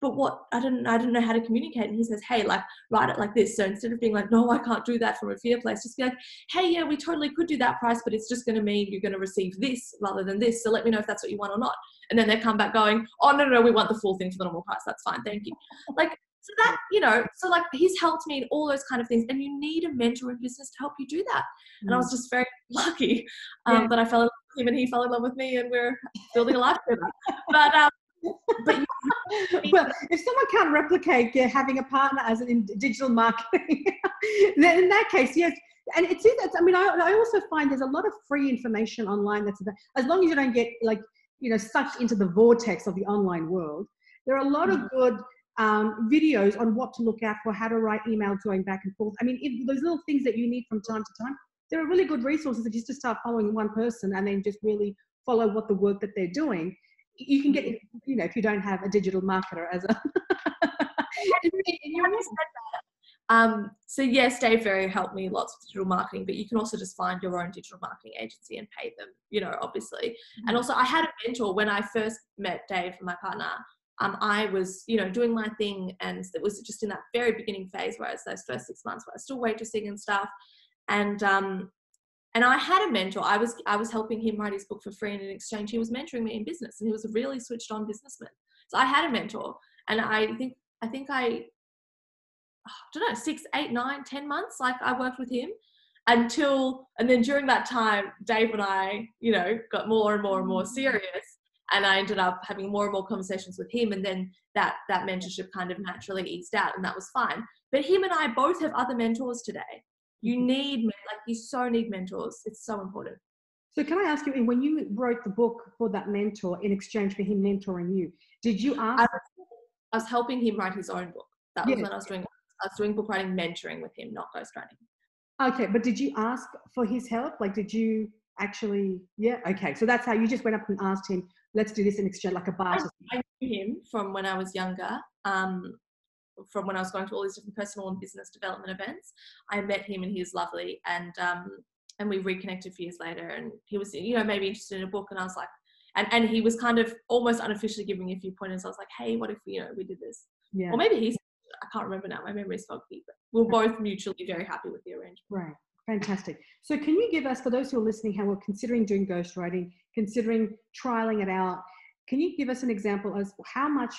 Speaker 2: but what I didn't I didn't know how to communicate. And he says, Hey, like write it like this. So instead of being like, No, I can't do that from a fear place, just be like, Hey, yeah, we totally could do that price, but it's just gonna mean you're gonna receive this rather than this. So let me know if that's what you want or not. And then they come back going, Oh no, no, no, we want the full thing for the normal price. That's fine, thank you. Like so that, you know, so like he's helped me in all those kind of things. And you need a mentor in business to help you do that. And I was mm. just very lucky um, yeah. that I fell in love with him and he fell in love with me and we're building a life together. But, um,
Speaker 1: but well, if someone can't replicate yeah, having a partner as an in digital marketing, then in that case, yes. And it's, it's I mean, I, I also find there's a lot of free information online that's about, as long as you don't get like, you know, sucked into the vortex of the online world. There are a lot of mm. good um, videos on what to look out for, how to write emails going back and forth. I mean, if those little things that you need from time to time, there are really good resources if you just start following one person and then just really follow what the work that they're doing. You can get, you know, if you don't have a digital marketer as a.
Speaker 2: um, so yes, Dave Ferry helped me lots with digital marketing, but you can also just find your own digital marketing agency and pay them, you know, obviously. Mm-hmm. And also I had a mentor when I first met Dave, my partner um, I was, you know, doing my thing, and it was just in that very beginning phase where it's those first six months where I was still waitressing and stuff, and um, and I had a mentor. I was I was helping him write his book for free, and in exchange, he was mentoring me in business, and he was a really switched on businessman. So I had a mentor, and I think I think I, I don't know six, eight, nine, ten months. Like I worked with him until, and then during that time, Dave and I, you know, got more and more and more mm. serious and I ended up having more and more conversations with him, and then that that mentorship kind of naturally eased out, and that was fine. But him and I both have other mentors today. You mm-hmm. need like you so need mentors. It's so important.
Speaker 1: So can I ask you, when you wrote the book for that mentor in exchange for him mentoring you, did you ask?
Speaker 2: I was, I was helping him write his own book. That was when I was doing. I was doing book writing mentoring with him, not ghostwriting.
Speaker 1: Okay, but did you ask for his help? Like, did you actually? Yeah. Okay, so that's how you just went up and asked him, "Let's do this in exchange, like a barter."
Speaker 2: I knew him from when I was younger. Um, from when I was going to all these different personal and business development events. I met him and he was lovely. And um, and we reconnected a few years later and he was you know maybe interested in a book and i was like and and he was kind of almost unofficially giving me a few pointers i was like hey what if we, you know we did this yeah. or maybe he's i can't remember now my memory's foggy but we're both mutually very happy with the arrangement
Speaker 1: right fantastic so can you give us for those who are listening how we're considering doing ghostwriting considering trialing it out can you give us an example as how much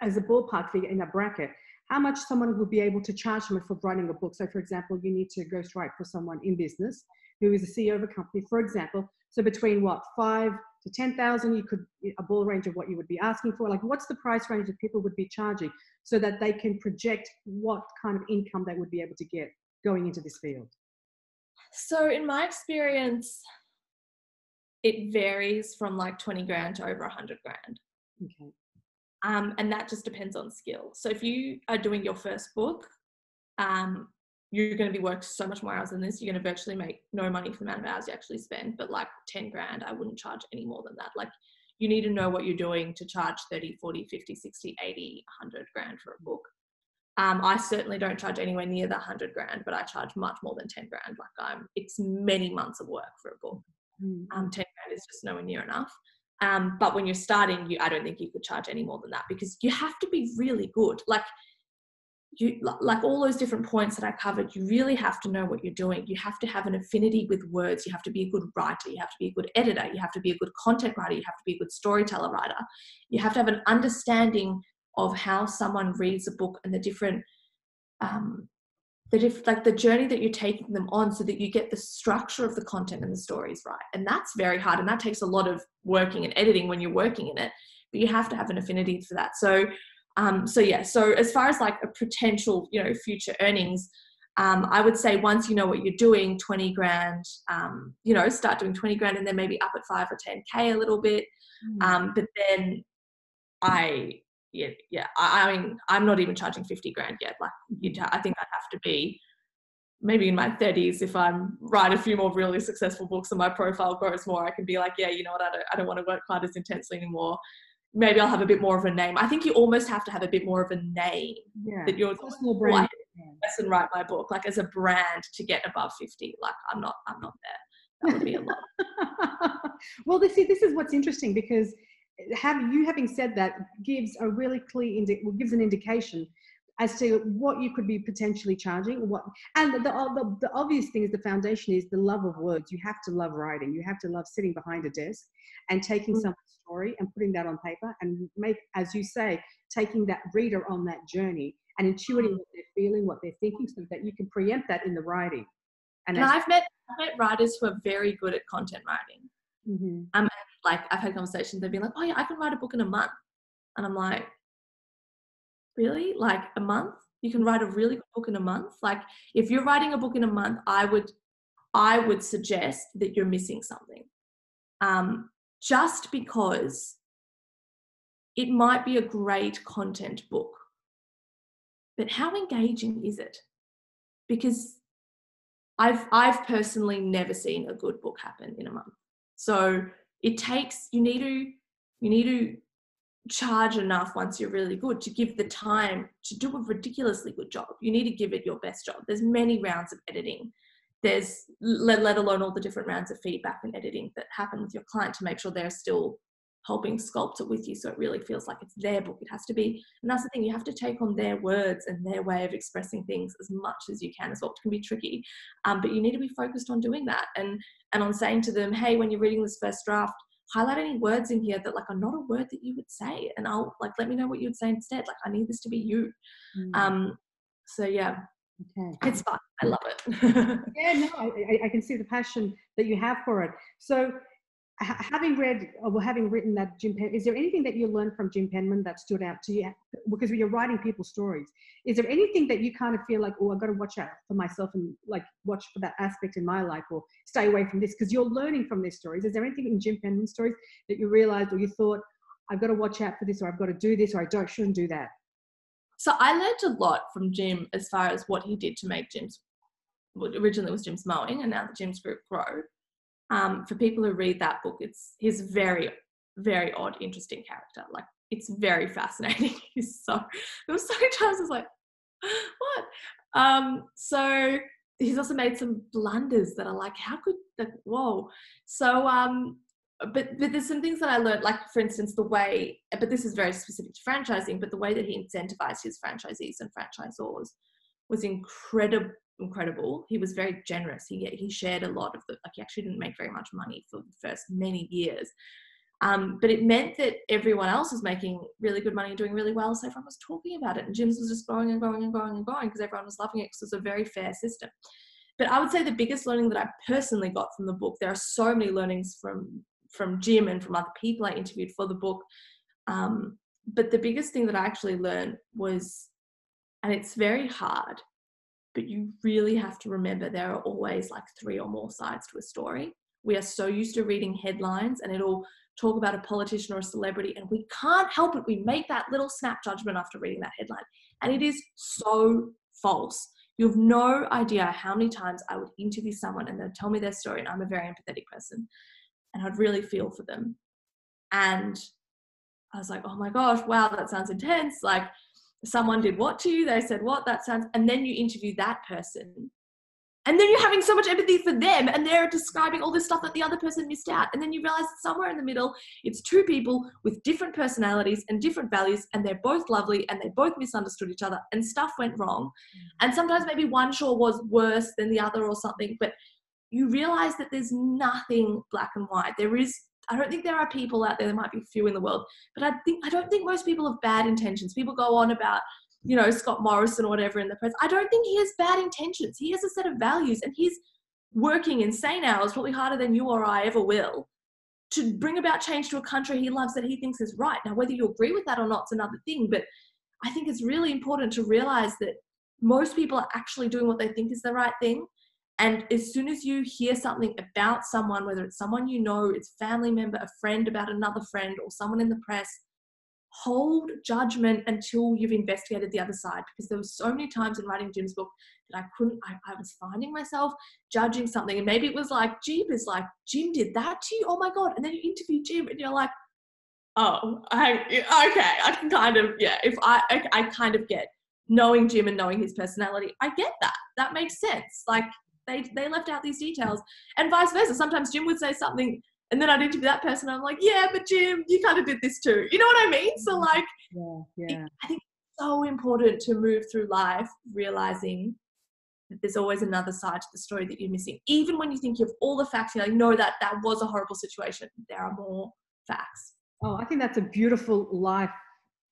Speaker 1: as a ballpark figure in a bracket how much someone would be able to charge them for writing a book. So, for example, you need to ghostwrite for someone in business who is a CEO of a company, for example. So, between what five to ten thousand, you could a ball range of what you would be asking for. Like, what's the price range that people would be charging, so that they can project what kind of income they would be able to get going into this field.
Speaker 2: So, in my experience, it varies from like twenty grand to over a hundred grand. Okay. Um, and that just depends on skill. So if you are doing your first book, um, you're going to be worked so much more hours than this. You're going to virtually make no money for the amount of hours you actually spend. But like 10 grand, I wouldn't charge any more than that. Like you need to know what you're doing to charge 30, 40, 50, 60, 80, 100 grand for a book. Um, I certainly don't charge anywhere near the 100 grand, but I charge much more than 10 grand. Like I'm, it's many months of work for a book. Mm. Um, 10 grand is just nowhere near enough. Um, but when you're starting, you I don't think you could charge any more than that because you have to be really good. Like you like all those different points that I covered, you really have to know what you're doing. You have to have an affinity with words. You have to be a good writer. You have to be a good editor. You have to be a good content writer. You have to be a good storyteller writer. You have to have an understanding of how someone reads a book and the different um, that if like the journey that you're taking them on so that you get the structure of the content and the stories right and that's very hard and that takes a lot of working and editing when you're working in it but you have to have an affinity for that so um so yeah so as far as like a potential you know future earnings um, I would say once you know what you're doing, 20 grand, um, you know, start doing 20 grand and then maybe up at five or 10K a little bit. Mm. Um, but then I yeah, yeah. I, I, mean, I'm not even charging 50 grand yet. Like, you'd, I think I'd have to be maybe in my 30s if I'm write a few more really successful books and my profile grows more. I can be like, yeah, you know what? I don't, I don't want to work quite as intensely anymore. Maybe I'll have a bit more of a name. I think you almost have to have a bit more of a name
Speaker 1: yeah.
Speaker 2: that you're
Speaker 1: personal brand.
Speaker 2: Yes, and write my book like as a brand to get above 50. Like, I'm not, I'm not there. That would be a lot.
Speaker 1: well, this, is, this is what's interesting because have you having said that gives a really clear indi- well, gives an indication as to what you could be potentially charging what and the, the, the obvious thing is the foundation is the love of words you have to love writing you have to love sitting behind a desk and taking mm. some story and putting that on paper and make as you say taking that reader on that journey and intuiting mm. what they're feeling what they're thinking so that you can preempt that in the writing
Speaker 2: and, and I've met I've met writers who are very good at content writing mm-hmm. um, like I've had conversations, they've been like, oh yeah, I can write a book in a month. And I'm like, really? Like a month? You can write a really good book in a month? Like if you're writing a book in a month, I would I would suggest that you're missing something. Um, just because it might be a great content book. But how engaging is it? Because I've I've personally never seen a good book happen in a month. So it takes you need to you need to charge enough once you're really good to give the time to do a ridiculously good job. You need to give it your best job. There's many rounds of editing. There's let, let alone all the different rounds of feedback and editing that happen with your client to make sure they're still helping sculpt it with you so it really feels like it's their book it has to be. And that's the thing you have to take on their words and their way of expressing things as much as you can as well it can be tricky um, but you need to be focused on doing that and and on saying to them hey when you're reading this first draft highlight any words in here that like are not a word that you would say and i'll like let me know what you would say instead like i need this to be you. Mm. um so yeah. Okay. It's fun i love it.
Speaker 1: Yeah no I, I can see the passion that you have for it. So having read uh, or having written that Jim Pen, is there anything that you learned from Jim Penman that stood out to you? Because you're writing people's stories, is there anything that you kind of feel like, oh, I've got to watch out for myself and like watch for that aspect in my life or stay away from this? Because you're learning from these stories. Is there anything in Jim Penman's stories that you realized or you thought, I've got to watch out for this or I've got to do this or I don't shouldn't do that?
Speaker 2: So I learned a lot from Jim as far as what he did to make Jim's, well, originally was Jim's mowing and now the Jim's group grow um, for people who read that book, it's he's very, very odd, interesting character. Like it's very fascinating. he's so there was so many times I was like, what? Um, so he's also made some blunders that are like, how could that? Whoa. So um, but but there's some things that I learned, like for instance, the way, but this is very specific to franchising, but the way that he incentivized his franchisees and franchisors was incredible incredible. He was very generous. He he shared a lot of the like he actually didn't make very much money for the first many years. Um, but it meant that everyone else was making really good money and doing really well. So everyone was talking about it, and Jim's was just growing and growing and growing and growing because everyone was loving it because it was a very fair system. But I would say the biggest learning that I personally got from the book, there are so many learnings from from Jim and from other people I interviewed for the book. Um, but the biggest thing that I actually learned was, and it's very hard, but you really have to remember there are always like three or more sides to a story. We are so used to reading headlines and it'll talk about a politician or a celebrity, and we can't help it. We make that little snap judgment after reading that headline. And it is so false. You have no idea how many times I would interview someone and they'd tell me their story, and I'm a very empathetic person, and I'd really feel for them. And I was like, oh my gosh, wow, that sounds intense. Like, someone did what to you, they said what, that sounds, and then you interview that person. And then you're having so much empathy for them, and they're describing all this stuff that the other person missed out. And then you realize somewhere in the middle, it's two people with different personalities and different values, and they're both lovely and they both misunderstood each other, and stuff went wrong. Mm. And sometimes maybe one sure was worse than the other or something, but you realize that there's nothing black and white. There is I don't think there are people out there, there might be few in the world, but I think I don't think most people have bad intentions. People go on about, you know, Scott Morrison or whatever in the press. I don't think he has bad intentions. He has a set of values and he's working insane hours, probably harder than you or I ever will, to bring about change to a country he loves that he thinks is right. Now, whether you agree with that or not is another thing, but I think it's really important to realize that most people are actually doing what they think is the right thing and as soon as you hear something about someone, whether it's someone you know, it's family member, a friend about another friend, or someone in the press, hold judgment until you've investigated the other side. Because there were so many times in writing Jim's book that I couldn't, I, I was finding myself judging something. And maybe it was like, Jeepers, like, Jim did that to you? Oh my God. And then you interview Jim and you're like, oh, I, okay, I can kind of, yeah, if I, I, I kind of get knowing Jim and knowing his personality, I get that. That makes sense. Like, they they left out these details, and vice versa. Sometimes Jim would say something, and then I'd interview that person. I'm like, yeah, but Jim, you kind of did this too. You know what I mean? So mm-hmm. like,
Speaker 1: yeah, yeah.
Speaker 2: I think it's so important to move through life realizing that there's always another side to the story that you're missing. Even when you think you have all the facts, you're like, no, that that was a horrible situation. There are more facts.
Speaker 1: Oh, I think that's a beautiful life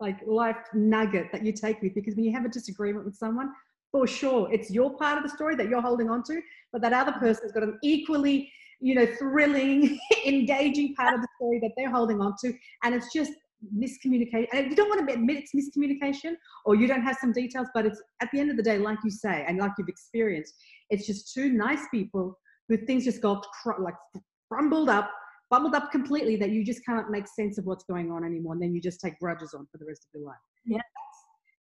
Speaker 1: like life nugget that you take with because when you have a disagreement with someone for sure. It's your part of the story that you're holding on to but that other mm-hmm. person's got an equally you know thrilling engaging part of the story that they're holding on to and it's just miscommunication. And you don't want to admit it's miscommunication or you don't have some details but it's at the end of the day like you say and like you've experienced it's just two nice people who things just got cr- like crumbled up bubbled up completely that you just can't make sense of what's going on anymore and then you just take grudges on for the rest of your life.
Speaker 2: Yeah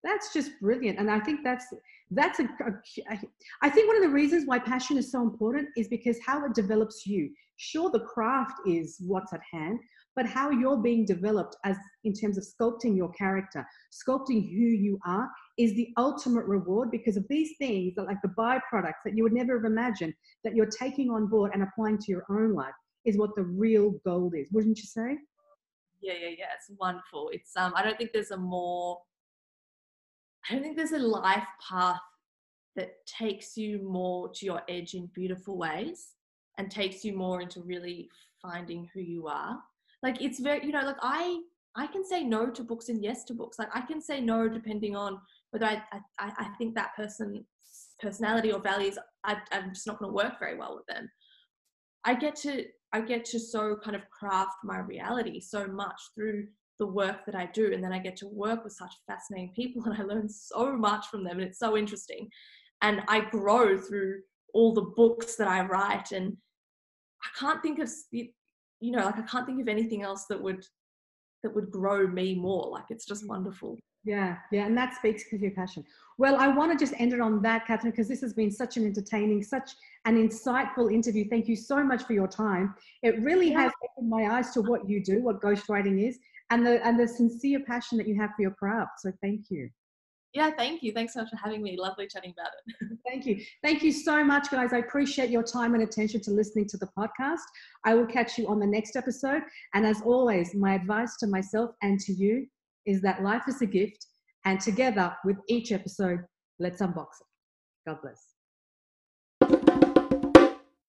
Speaker 1: that's just brilliant and i think that's that's a, a i think one of the reasons why passion is so important is because how it develops you. Sure the craft is what's at hand but how you're being developed as in terms of sculpting your character sculpting who you are is the ultimate reward because of these things that like the byproducts that you would never have imagined that you're taking on board and applying to your own life is what the real gold is wouldn't you say?
Speaker 2: Yeah yeah yeah it's wonderful. It's um i don't think there's a more I don't think there's a life path that takes you more to your edge in beautiful ways and takes you more into really finding who you are. Like it's very, you know, like I I can say no to books and yes to books. Like I can say no depending on whether I I, I think that person's personality or values I, I'm just not going to work very well with them. I get to I get to so kind of craft my reality so much through the work that I do. And then I get to work with such fascinating people and I learn so much from them. And it's so interesting. And I grow through all the books that I write. And I can't think of, you know, like I can't think of anything else that would that would grow me more like it's just mm. wonderful
Speaker 1: yeah, yeah, and that speaks to your passion. Well, I want to just end it on that, Catherine, because this has been such an entertaining, such an insightful interview. Thank you so much for your time. It really yeah. has opened my eyes to what you do, what ghostwriting is, and the and the sincere passion that you have for your craft. So thank you.
Speaker 2: Yeah, thank you. Thanks so much for having me. Lovely chatting about it.
Speaker 1: thank you. Thank you so much, guys. I appreciate your time and attention to listening to the podcast. I will catch you on the next episode. And as always, my advice to myself and to you is that life is a gift, and together with each episode, let's unbox it. God bless.